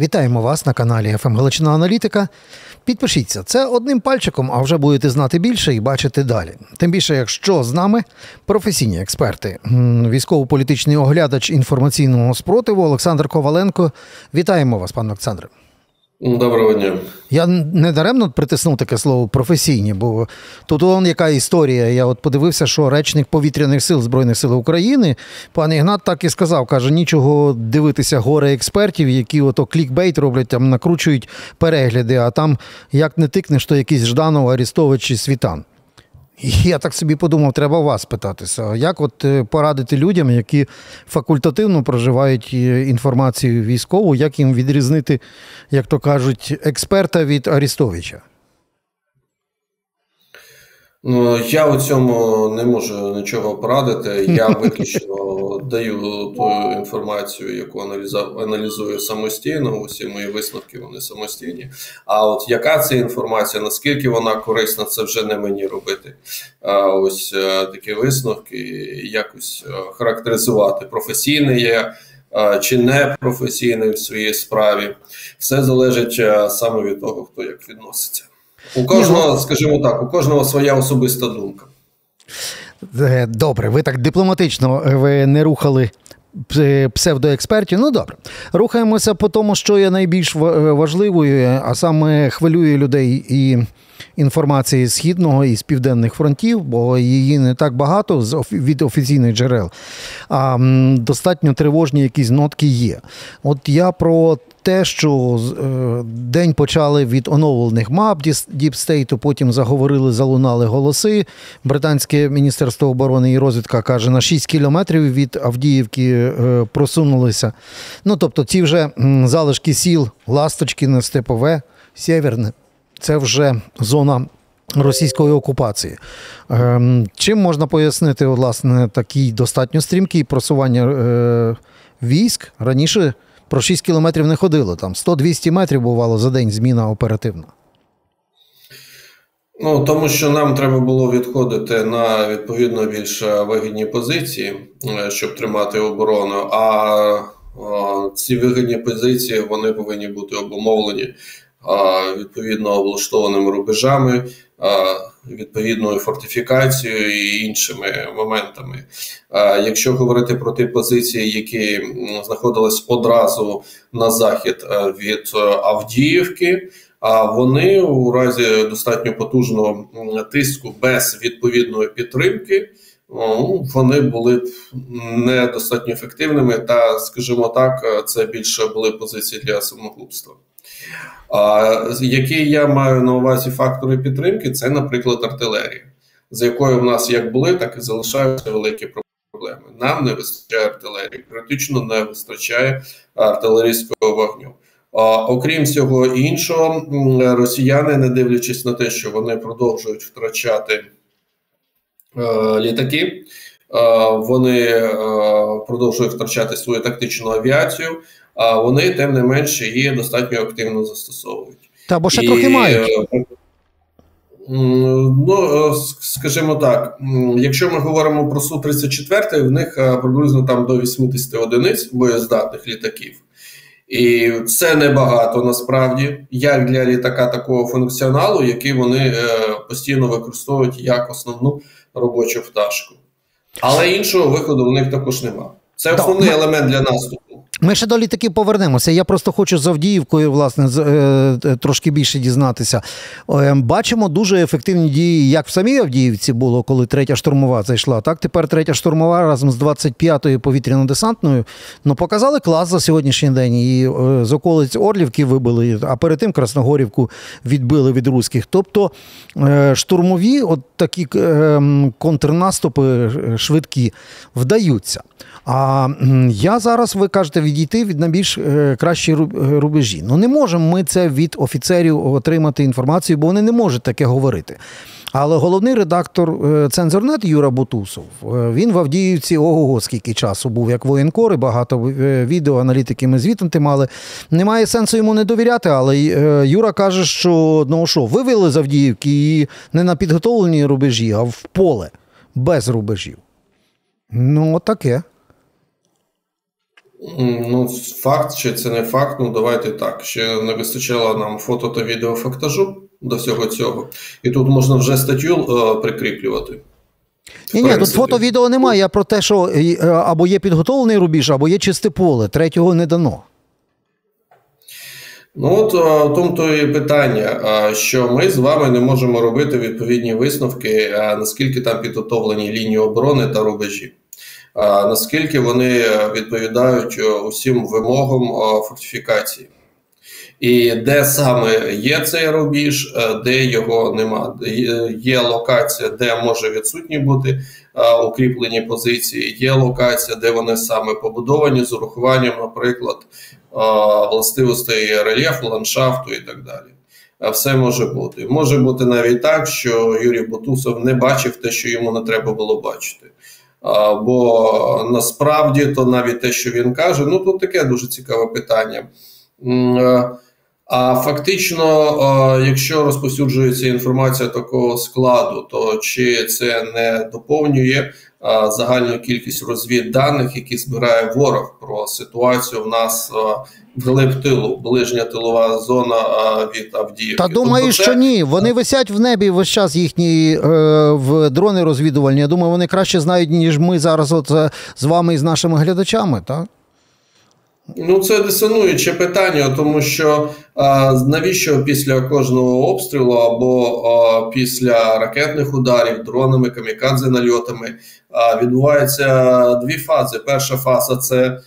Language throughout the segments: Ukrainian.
Вітаємо вас на каналі «ФМ Галичина Аналітика. Підпишіться, це одним пальчиком, а вже будете знати більше і бачити далі. Тим більше, якщо з нами професійні експерти, військово-політичний оглядач інформаційного спротиву Олександр Коваленко. Вітаємо вас, пане Олександре. Доброго дня. Я не даремно притиснув таке слово професійні, бо тут он яка історія. Я от подивився, що речник повітряних сил Збройних сил України, пан Ігнат так і сказав, каже, нічого дивитися горе експертів, які ото клікбейт роблять, там накручують перегляди, а там як не тикнеш, то якийсь Жданов, Арістович чи Світан. Я так собі подумав, треба вас питатися. Як от е, порадити людям, які факультативно проживають е, інформацію військову, як їм відрізнити, як то кажуть, експерта від Арістовича? Ну, я у цьому не можу нічого порадити. Я виключно даю ту інформацію, яку аналізую самостійно. Усі мої висновки вони самостійні. А от яка це інформація, наскільки вона корисна, це вже не мені робити. А Ось е, такі висновки, якось е, характеризувати професійний є. Чи не професійний в своїй справі, все залежить е, саме від того, хто як відноситься. У кожного, скажімо так, у кожного своя особиста думка. Е, добре, ви так дипломатично е, ви не рухали псевдоекспертів. Ну добре, рухаємося по тому, що є найбільш важливою, а саме хвилює людей і інформації східного і з південних фронтів, бо її не так багато від офіційних джерел, а достатньо тривожні якісь нотки є. От я про те, що е, день почали від оновлених мап Діпстейту, потім заговорили, залунали голоси. Британське міністерство оборони і розвідка каже, на 6 кілометрів від Авдіївки е, просунулися. Ну тобто, ці вже залишки сіл, Ласточкіне, Степове, Сєверне це вже зона. Російської окупації. Ем, чим можна пояснити власне такий достатньо стрімкий просування е, військ? Раніше про 6 кілометрів не ходило. Там 100-200 метрів бувало за день зміна оперативна. Ну тому що нам треба було відходити на відповідно більш вигідні позиції, е, щоб тримати оборону. А ці вигідні позиції вони повинні бути обумовлені відповідно облаштованими рубежами, відповідною фортифікацією і іншими моментами. Якщо говорити про ті позиції, які знаходились одразу на захід від Авдіївки. А вони у разі достатньо потужного тиску без відповідної підтримки, вони були б недостатньо ефективними, та, скажімо так, це більше були позиції для самогубства. А які я маю на увазі фактори підтримки, це, наприклад, артилерія, за якою в нас як були, так і залишаються великі проблеми. Нам не вистачає артилерії, критично не вистачає артилерійського вогню. Окрім всього іншого, росіяни, не дивлячись на те, що вони продовжують втрачати е, літаки, е, вони е, продовжують втрачати свою тактичну авіацію а вони тим не менше її достатньо активно застосовують. Та бо ще І, трохи мають. Е, ну, е, скажімо так, якщо ми говоримо про су 34 в них е, приблизно там до 80 одиниць боєздатних літаків. І це небагато насправді, як для літака такого функціоналу, який вони постійно використовують як основну робочу пташку. Але іншого виходу в них також нема. Це основний елемент для наступу. Ми ще до літаків повернемося. Я просто хочу з Авдіївкою, власне, е, е, трошки більше дізнатися. Е, бачимо дуже ефективні дії, як в самій Авдіївці було, коли третя штурмова зайшла. Так тепер третя штурмова разом з 25-ю повітряно-десантною ну, показали клас за сьогоднішній день. І е, з околиць Орлівки вибили, а перед тим Красногорівку відбили від руських. Тобто штурмові, от такі е, контрнаступи швидкі вдаються. А я зараз, ви кажете, відійти від найбільш е, кращі рубежі. Ну не можемо ми це від офіцерів отримати інформацію, бо вони не можуть таке говорити. Але головний редактор е, Цензорнет Юра Бутусов, е, він в Авдіївці ого-го скільки часу був як воєнкор, і багато відео аналітики ми звітнути мали. Немає сенсу йому не довіряти, але Юра каже, що ну що, вивели з Авдіївки і не на підготовлені рубежі, а в поле без рубежів. Ну, таке. Ну, факт, чи це не факт, ну давайте так. Ще не вистачало нам фото та відеофактажу до всього цього. І тут можна вже статтю е, прикріплювати. Ні, ні, тут фото відео немає. Я про те, що е, або є підготовлений рубіж, або є чисте поле. Третього не дано. Ну от е, в тому то і питання, е, що ми з вами не можемо робити відповідні висновки, наскільки там підготовлені лінії оборони та рубежі наскільки вони відповідають е, усім вимогам е, фортифікації. І де саме є цей рубіж, е, де його нема. Є локація, де може відсутні бути укріплені позиції, є локація, де вони саме побудовані з урахуванням, наприклад, властивостей рельєфу, ландшафту і так далі. Все може бути. Може бути навіть так, що Юрій Бутусов не бачив те, що йому не треба було бачити. Бо насправді то навіть те, що він каже, ну тут таке дуже цікаве питання. А фактично, якщо розповсюджується інформація такого складу, то чи це не доповнює загальну кількість розвідданих, які збирає ворог про ситуацію в нас вглиб тилу, ближня тилова зона від Авдіївки. Та думаю, тобто, що ні. Вони висять в небі весь час їхні е, в дрони розвідувальні. Я думаю, вони краще знають, ніж ми зараз от е, з вами і з нашими глядачами, так? Ну, це дисонуюче питання, тому що а, навіщо після кожного обстрілу або а, після ракетних ударів, дронами, камікадзе нальотами а, відбуваються дві фази. Перша фаза це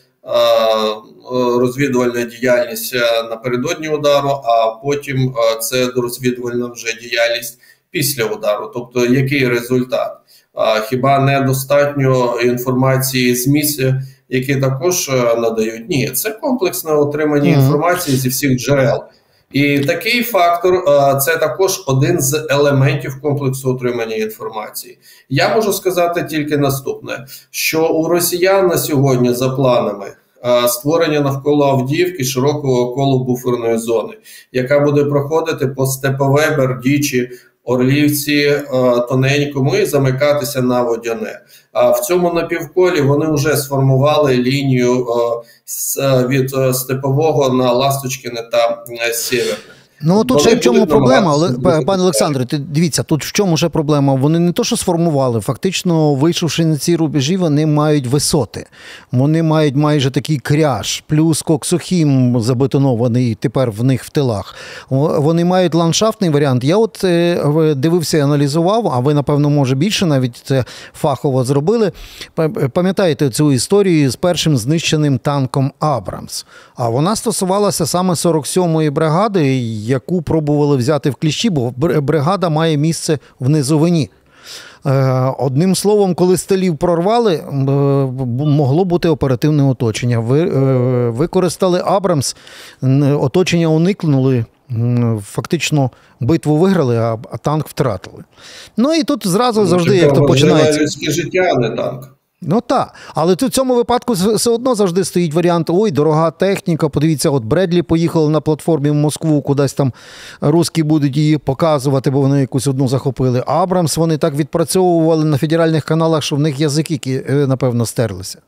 розвідувальна діяльність напередодні удару, а потім це розвідувальна вже діяльність після удару. Тобто, який результат? Хіба недостатньо інформації з місця? Які також е, надають. Ні, це комплексне отримання mm -hmm. інформації зі всіх джерел. І такий фактор е, це також один з елементів комплексу отримання інформації. Я можу сказати тільки наступне: що у росіян на сьогодні за планами. Е, створення навколо Авдіївки широкого колу буферної зони, яка буде проходити по Степове, Бердічі, Орлівці е, тоненькому і замикатися на водяне. А в цьому напівколі вони вже сформували лінію е, від е, степового на Ласточкине та Сєверне. Ну тут ще в чому проблема, але пане Олександре, ти дивіться, тут в чому ще проблема? Вони не то, що сформували, фактично, вийшовши на ці рубежі, вони мають висоти. Вони мають майже такий кряж, плюс коксохім забетонований тепер в них в тилах. Вони мають ландшафтний варіант. Я от е, дивився і аналізував, а ви, напевно, може більше навіть це фахово зробили. Пам'ятаєте цю історію з першим знищеним танком Абрамс? А вона стосувалася саме 47-ї бригади яку пробували взяти в кліщі, бо бригада має місце в низовині. Е, одним словом, коли стелів прорвали, е, могло бути оперативне оточення. Ви е, використали Абрамс, оточення уникнули, фактично битву виграли, а танк втратили. Ну і тут зразу ну, завжди, як то починається. людське життя, а не танк. Ну так, але в цьому випадку все одно завжди стоїть варіант: ой, дорога техніка. Подивіться, от Бредлі поїхали на платформі в Москву, кудись там русські будуть її показувати, бо вони якусь одну захопили. Абрамс вони так відпрацьовували на федеральних каналах, що в них язики, е, напевно, стерлися.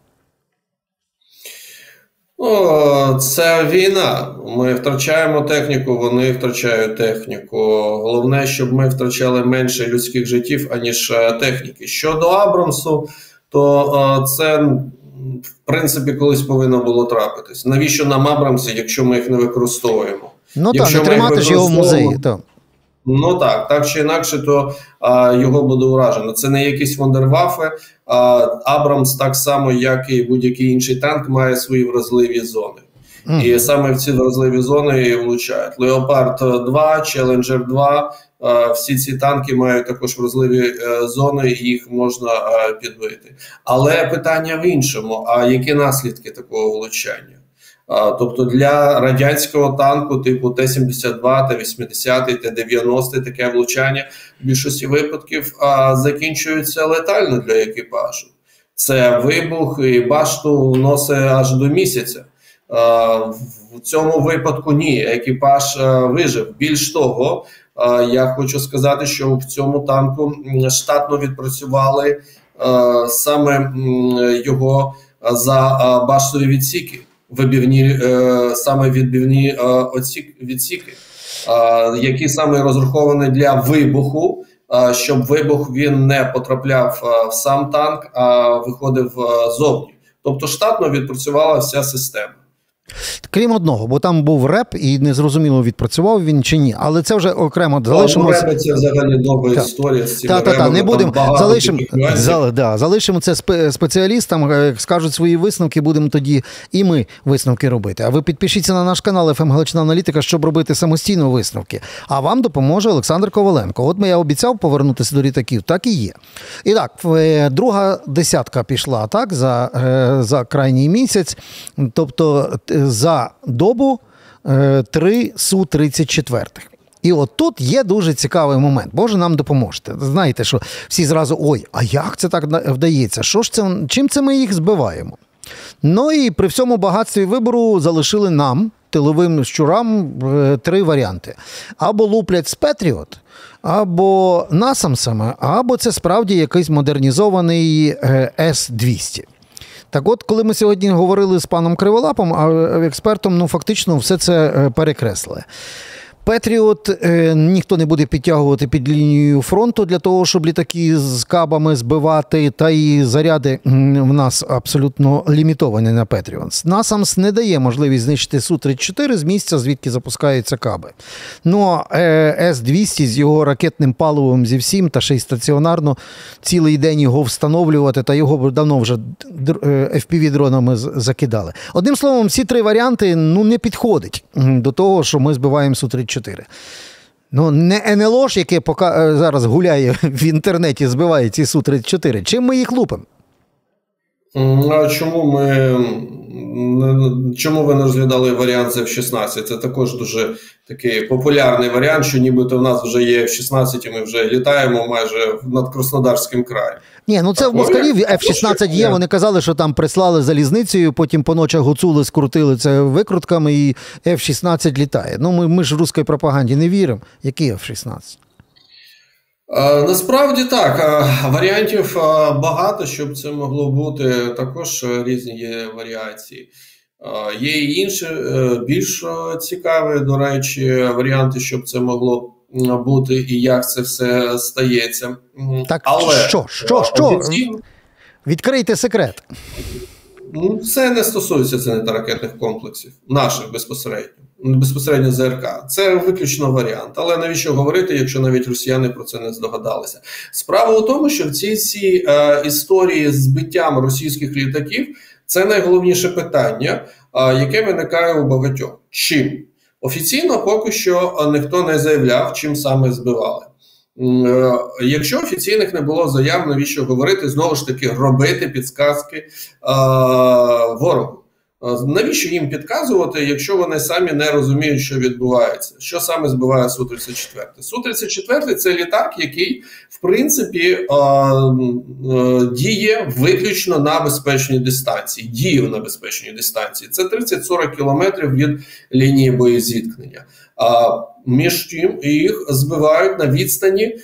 О, це війна. Ми втрачаємо техніку, вони втрачають техніку. Головне, щоб ми втрачали менше людських життів, аніж е, техніки. Щодо Абрамсу то це в принципі колись повинно було трапитись. Навіщо нам Абрамси, якщо ми їх не використовуємо? Ну так, не тримати ж його в музеї. так. Ну так, так чи інакше, то а, його буде уражено. Це не якісь вондервафи. А, Абрамс, так само, як і будь-який інший танк, має свої вразливі зони. Mm. І саме в ці вразливі зони влучають. Леопард 2, Челенджер 2 всі ці танки мають також вразливі е, зони, і їх можна е, підбити. Але питання в іншому: а які наслідки такого влучання? Тобто для радянського танку типу Т-72, Т-80, Т-90 таке влучання в більшості випадків закінчується летально для екіпажу. Це вибух і башту вносить аж до місяця. В цьому випадку ні, екіпаж вижив. Більш того, я хочу сказати, що в цьому танку штатно відпрацювали саме його за баштові відсіки. вибівні саме відбивні відсіки, які саме розраховані для вибуху, щоб вибух він не потрапляв в сам танк, а виходив зовні. Тобто штатно відпрацювала вся система. Крім одного, бо там був реп, і незрозуміло відпрацював він чи ні. Але це вже окремо залишимо. Реп це взагалі нова історія з Так, так, так, не будемо. Залишимо зал, да, залишимо це спеціалістам, е, скажуть свої висновки, будемо тоді і ми висновки робити. А ви підпишіться на наш канал «ФМ Галичина Аналітика, щоб робити самостійно висновки. А вам допоможе Олександр Коваленко. От ми я обіцяв повернутися до літаків, так і є. І так, е, друга десятка пішла так за, е, за крайній місяць. Тобто за добу 3 су 34 і от тут є дуже цікавий момент. Боже, нам допоможете. Знаєте, що всі зразу ой, а як це так вдається? Що ж це чим це ми їх збиваємо? Ну і при всьому багатстві вибору залишили нам, тиловим щурам, е, три варіанти: або луплять з Петріот, або насамсами, або це справді якийсь модернізований е, С-200. Так от, коли ми сьогодні говорили з паном Криволапом, експертом, ну фактично все це е, перекреслили. Петріот е, ніхто не буде підтягувати під лінією фронту для того, щоб літаки з кабами збивати, та і заряди в нас абсолютно лімітовані на Петріот. Насамс не дає можливість знищити Су-34 з місця, звідки запускаються каби. Ну е, С-200 з його ракетним паливом зі всім, та ще й стаціонарно цілий день його встановлювати, та його давно вже е, FPV-дронами закидали. Одним словом, всі три варіанти ну, не підходять до того, що ми збиваємо Су-34. 4. Ну, не НЛО ж, яке пока е, зараз гуляє в інтернеті, збиває ці Су-34. Чим ми їх лупимо? А чому ми чому ви не розглядали варіант з F-16? Це також дуже такий популярний варіант, що нібито в нас вже є F-16, і ми вже літаємо майже над Краснодарським краєм. Ні, ну це в Москалі F-16 є. Вони казали, що там прислали залізницею, потім по ночах гуцули, скрутили це викрутками, і F-16 літає. Ну ми, ми ж русській пропаганді не віримо. Який F-16? Насправді так, варіантів багато, щоб це могло бути. Також різні є варіації. Є і інші е, більш цікаві, до речі, варіанти, щоб це могло бути і як це все стається. Так, Але що, що, що? Відкрийте секрет. Ну, Це не стосується зенітно-ракетних комплексів, наших безпосередньо безпосередньо ЗРК. Це виключно варіант. Але навіщо говорити, якщо навіть росіяни про це не здогадалися? Справа у тому, що в цій цій е, історії з збиттям російських літаків це найголовніше питання, е, яке виникає у багатьох. Чим офіційно поки що ніхто не заявляв, чим саме збивали. Е, якщо офіційних не було заяв, навіщо говорити знову ж таки робити підсказки е, ворогу? Навіщо їм підказувати, якщо вони самі не розуміють, що відбувається? Що саме збиває су 34 Су 34 це літак, який в принципі діє виключно на безпечній дистанції. Діє на безпечній дистанції. Це 30-40 кілометрів від лінії боєзіткнення. Між тим їх збивають на відстані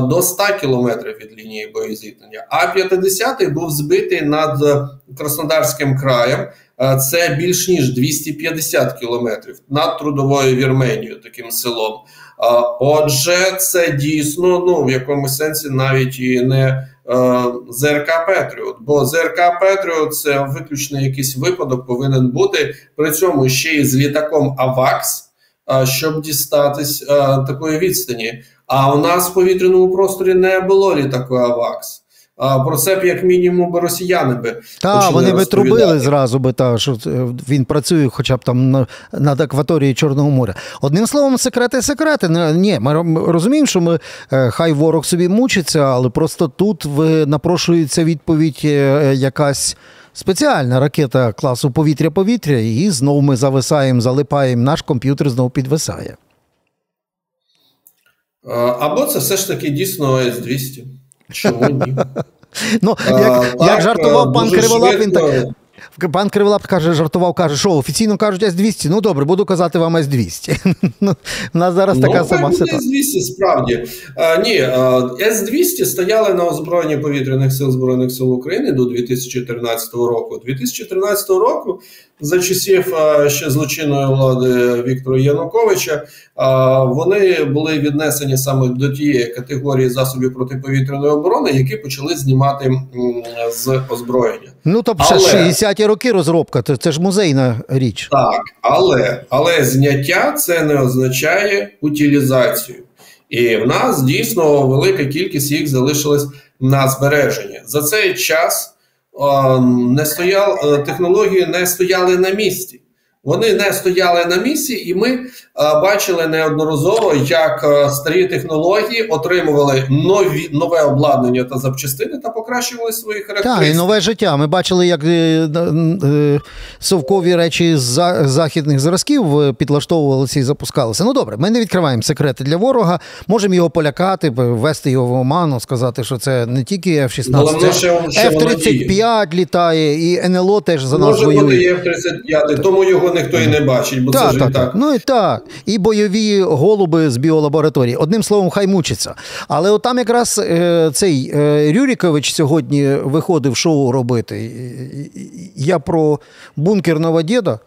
до 100 кілометрів від лінії боєзіткнення. А 50-й був збитий над Краснодарським краєм. Це більш ніж 250 кілометрів над трудовою Вірменією, таким селом. Отже, це дійсно ну в якомусь сенсі навіть і не ЗРК Петріот, бо ЗРК Петріот це виключно якийсь випадок повинен бути при цьому ще й з літаком Авакс, щоб дістатись такої відстані. А у нас в повітряному просторі не було літаку Авакс. А про це б як мінімум би росіяни би Так, вони би трубили зразу би та що він працює, хоча б там на, над акваторією Чорного моря. Одним словом, секрети, секрети. Ні, ми розуміємо, що ми е, хай ворог собі мучиться, але просто тут напрошується відповідь е, якась. Спеціальна ракета класу повітря-повітря, і знову ми зависаємо, залипаємо, наш комп'ютер знову підвисає. Або це все ж таки дійсно С-200. Чому ні? Ну, Як як жартував пан Криволап, він так Пан Криволап каже, жартував, каже, що офіційно кажуть С-200. Ну добре, буду казати вам С-200. Ну, У нас зараз така ну, сама ситуація. С-200, справді. А, ні, С-200 стояли на озброєнні повітряних сил Збройних сил України до 2013 року. 2013 року, за часів ще злочинної влади Віктора Януковича, вони були віднесені саме до тієї категорії засобів протиповітряної оборони, які почали знімати з озброєння. Ну тобто ще 60-ті роки розробка, то це ж музейна річ. Так, але але зняття це не означає утилізацію. І в нас дійсно велика кількість їх залишилась на збереженні. За цей час о, не стоял, е, технології не стояли на місці. Вони не стояли на місці, і ми бачили неодноразово, як старі технології отримували нові нове обладнання та запчастини та покращували свої характеристики. Так, і нове життя. Ми бачили, як е, е, совкові речі з західних зразків е, підлаштовувалися і запускалися. Ну добре, ми не відкриваємо секрети для ворога. Можемо його полякати, ввести його в оману, сказати, що це не тільки F-16, це F-35 літає, і НЛО теж за нас воює. Може бути і F-35, тому його ніхто і не бачить, бо так, це ж так, так. Ну і так. І бойові голуби з біолабораторії. Одним словом, хай мучиться. Але от там якраз е, цей е, Рюрікович сьогодні виходив шоу робити. Я про бункер Новодєда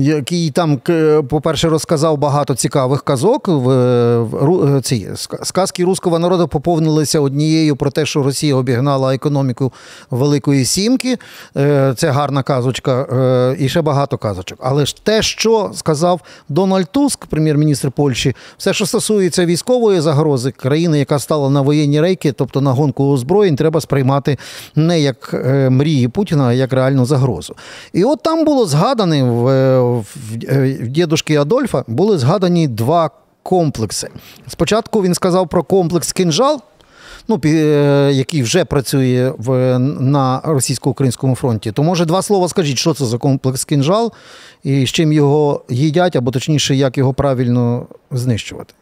який там, по-перше, розказав багато цікавих казок. В, в ці сказки руського народу поповнилися однією про те, що Росія обігнала економіку Великої Сімки. Е, це гарна казочка, е, і ще багато казочок. Але ж те, що сказав Дональд Туск, прем'єр-міністр Польщі, все, що стосується військової загрози країни, яка стала на воєнні рейки, тобто на гонку озброєнь, треба сприймати не як е, мрії Путіна, а як реальну загрозу. І от там було згадане в в дідушки Адольфа були згадані два комплекси. Спочатку він сказав про комплекс кінжал. Ну, е, який вже працює в, на російсько-українському фронті, то може два слова скажіть, що це за комплекс кінжал і з чим його їдять, або точніше, як його правильно знищувати?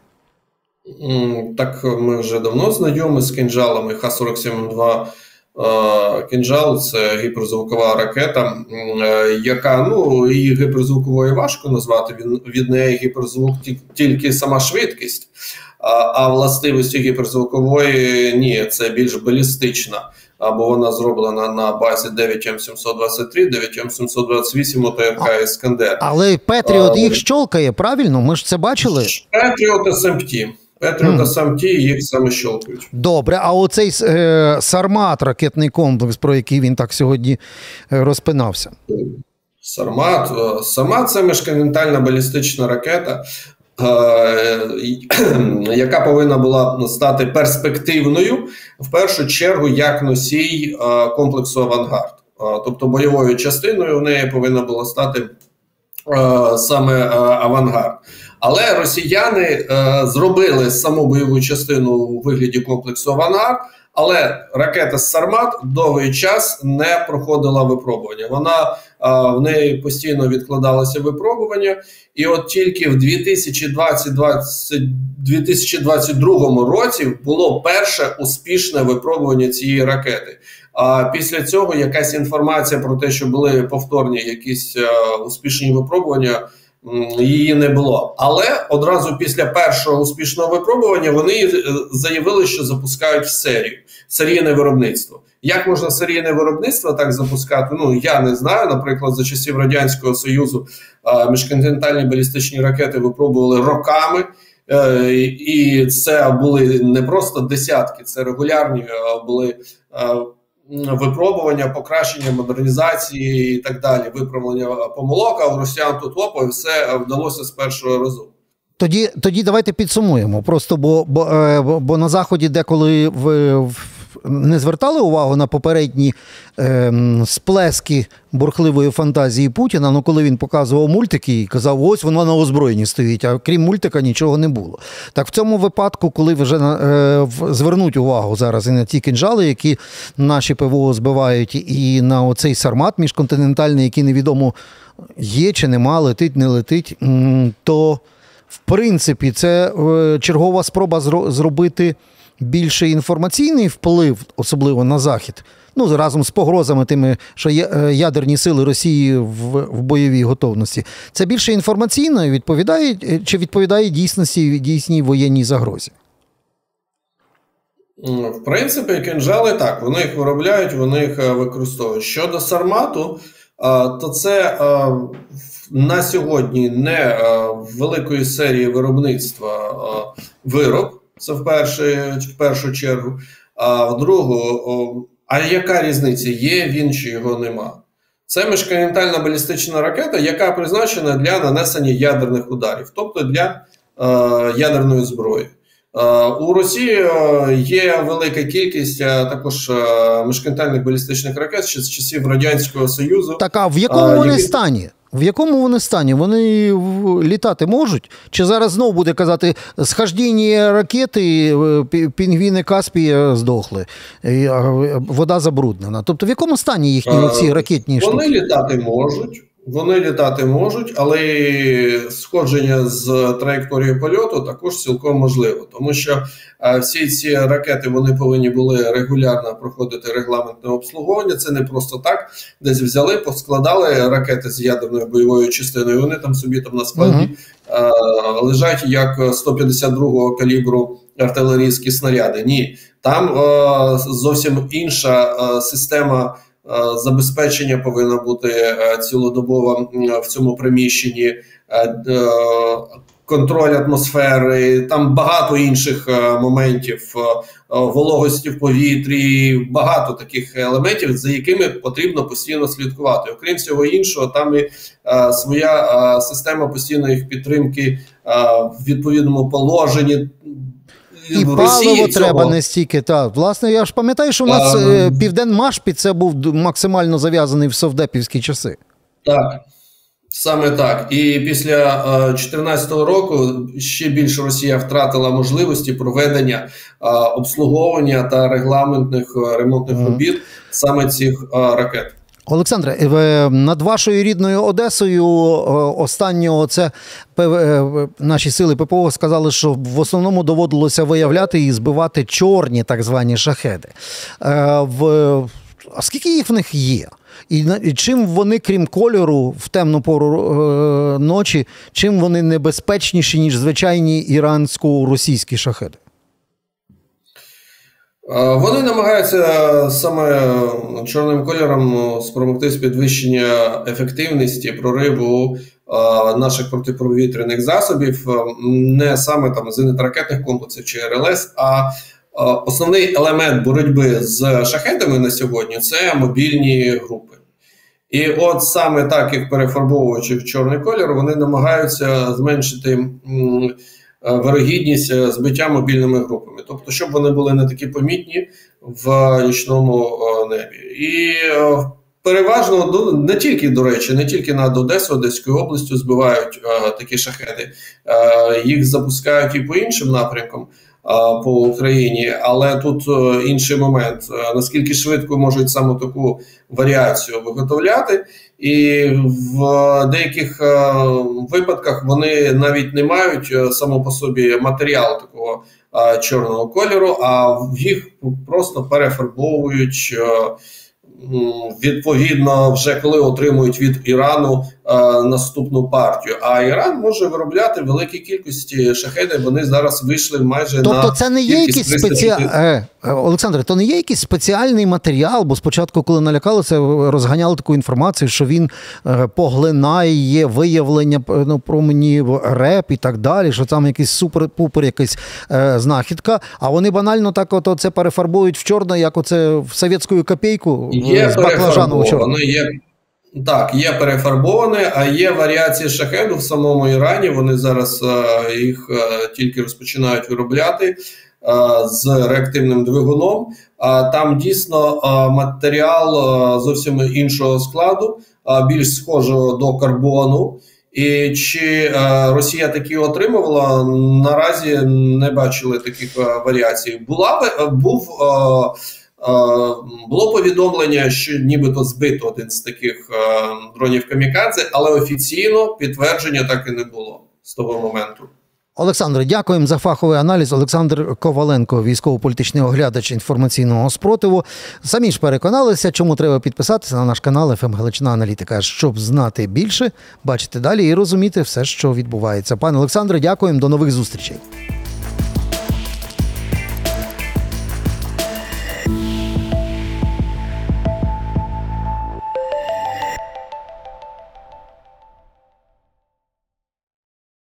Так, ми вже давно знайомі з кінжалами Х-47-2 Кінжал це гіперзвукова ракета, е, яка ну її гіперзвуковою важко назвати. Він від неї гіперзвук тільки сама швидкість, а властивості гіперзвукової ні, це більш балістична. Або вона зроблена на базі 9М723, 9М728 ОТРК Іскандер. Але Петріот їх щолкає, правильно? Ми ж це бачили? Петріот СМТ. Петріота mm. сам ті їх саме щелкають. Добре, а оцей е, Сармат, ракетний комплекс, про який він так сьогодні е, розпинався. Сармат е, Сармат це міжконтинентальна балістична ракета, е, яка повинна була стати перспективною в першу чергу як носій е, комплексу Авангард. Тобто бойовою частиною в неї повинна була стати саме Авангард. Але росіяни е, зробили саму бойову частину у вигляді комплексу Авангард, але ракета Сармат довгий час не проходила випробування. Вона е, в неї постійно відкладалося випробування, і от тільки в 2020, 2022 році було перше успішне випробування цієї ракети. А після цього якась інформація про те, що були повторні якісь е, успішні випробування її не було. Але одразу після першого успішного випробування вони е, заявили, що запускають в серію серійне виробництво. Як можна серійне виробництво так запускати? Ну я не знаю. Наприклад, за часів радянського союзу міжконтинентальні балістичні ракети випробували роками. Е, і це були не просто десятки, це регулярні були випробування, покращення модернізації і так далі, виправлення помилок, а у росіян тут опа, все вдалося з першого разу. Тоді тоді давайте підсумуємо. Просто бо бо, е, бо на заході, деколи в, в не звертали увагу на попередні е, сплески бурхливої фантазії Путіна. Ну, коли він показував мультики і казав, ось воно на озброєнні стоїть, а крім мультика нічого не було. Так в цьому випадку, коли вже е, звернуть увагу зараз і на ті кинжали, які наші ПВО збивають, і на оцей сармат міжконтинентальний, який невідомо є чи нема, летить, не летить, то в принципі це е, чергова спроба зробити більше інформаційний вплив, особливо на Захід, ну разом з погрозами тими, що е, ядерні сили Росії в, в бойовій готовності, це більше інформаційно відповідає е, чи відповідає дійсності дійсній воєнній загрозі? В принципі, кинжали так, вони їх виробляють, вони їх е, використовують. Щодо Сармату, то це на сьогодні не великої серії виробництва вироб, це в першу, в першу чергу. А в другу, а яка різниця? Є він чи його нема? Це міжконтинентальна балістична ракета, яка призначена для нанесення ядерних ударів, тобто для е, ядерної зброї. Е, у Росії е, є велика кількість е, також е, міжконтинентальних балістичних ракет ще з часів Радянського Союзу. Так, а в якому вони які... стані? В якому вони стані? Вони літати можуть? Чи зараз знову буде казати схождіння ракети, е, пінгвіни Каспія здохли, вода забруднена? Тобто в якому стані їхні ці ракетні штуки? Вони літати можуть. Вони літати можуть, але сходження з траєкторії польоту також цілком можливо, тому що е, всі ці ракети вони повинні були регулярно проходити регламентне обслуговування. Це не просто так, десь взяли, поскладали ракети з ядерною бойовою частиною. Вони там собі там на складі uh-huh. лежать як 152-го калібру артилерійські снаряди. Ні, там е, зовсім інша система. Е, забезпечення повинно бути е, цілодобово в цьому приміщенні, е, контроль атмосфери, там багато інших моментів, вологості в повітрі, багато таких елементів, за якими потрібно постійно слідкувати. Окрім всього іншого, там і своя система постійної підтримки в відповідному положенні і паливо треба не стільки. Так. Власне, я ж пам'ятаю, що у нас а, Південмаш під це був максимально зав'язаний в совдепівські часи. Так. Саме так. І після 2014 року ще більше Росія втратила можливості проведення обслуговування та регламентних ремонтних робіт саме цих ракет. Олександре, е, над вашою рідною Одесою останнього це е, наші сили ППО сказали, що в основному доводилося виявляти і збивати чорні так звані шахеди. Е, в а скільки їх в них є? І чим вони, крім кольору, в темну пору ночі, чим вони небезпечніші, ніж звичайні ірансько-російські шахеди? Вони намагаються саме чорним кольором спромогтись підвищення ефективності прориву наших протиповітряних засобів, не саме там зенитно-ракетних комплексів чи РЛС, а основний елемент боротьби з шахетами на сьогодні це мобільні групи. І от саме так, як перефарбовуючи в чорний колір, вони намагаються зменшити. Е, вирогідність е, збиття мобільними групами, тобто, щоб вони були не такі помітні в нічному е, небі. І переважно не тільки до речі, не тільки над Одесою, Одеською областю збивають такі шахеди, їх запускають і по іншим напрямкам. По Україні, але тут інший момент: наскільки швидко можуть саме таку варіацію виготовляти, і в деяких е, випадках вони навіть не мають е, само по собі матеріалу такого е, чорного кольору, а їх просто перефарбовують відповідно, вже коли отримують від Ірану наступну партію. А Іран може виробляти великі кількості шахеди. Вони зараз вийшли майже тобто на тобто це не є е, е, Олександр. То не є якийсь спеціальний матеріал, бо спочатку, коли налякалися, розганяли таку інформацію, що він е, поглинає виявлення ну, променів реп і так далі. Що там якийсь супер-пупер, якась е, знахідка. А вони банально так, от це перефарбують в чорно, як оце в совєтську копійку. Є з перефарбовано, є так, є перефарбоване, а є варіації шахеду в самому Ірані. Вони зараз е, їх е, тільки розпочинають виробляти е, з реактивним двигуном. А там дійсно матеріал зовсім іншого складу, більш схожого до карбону. І чи Росія такі отримувала наразі не бачили таких варіацій. Була був було повідомлення, що нібито збито один з таких дронів камікадзе, але офіційно підтвердження так і не було з того моменту. Олександре, дякуємо за фаховий аналіз. Олександр Коваленко, військово-політичний оглядач інформаційного спротиву. Самі ж переконалися, чому треба підписатися на наш канал «ФМ Галичина Аналітика, щоб знати більше, бачити далі і розуміти все, що відбувається. Пане Олександре, дякуємо. До нових зустрічей.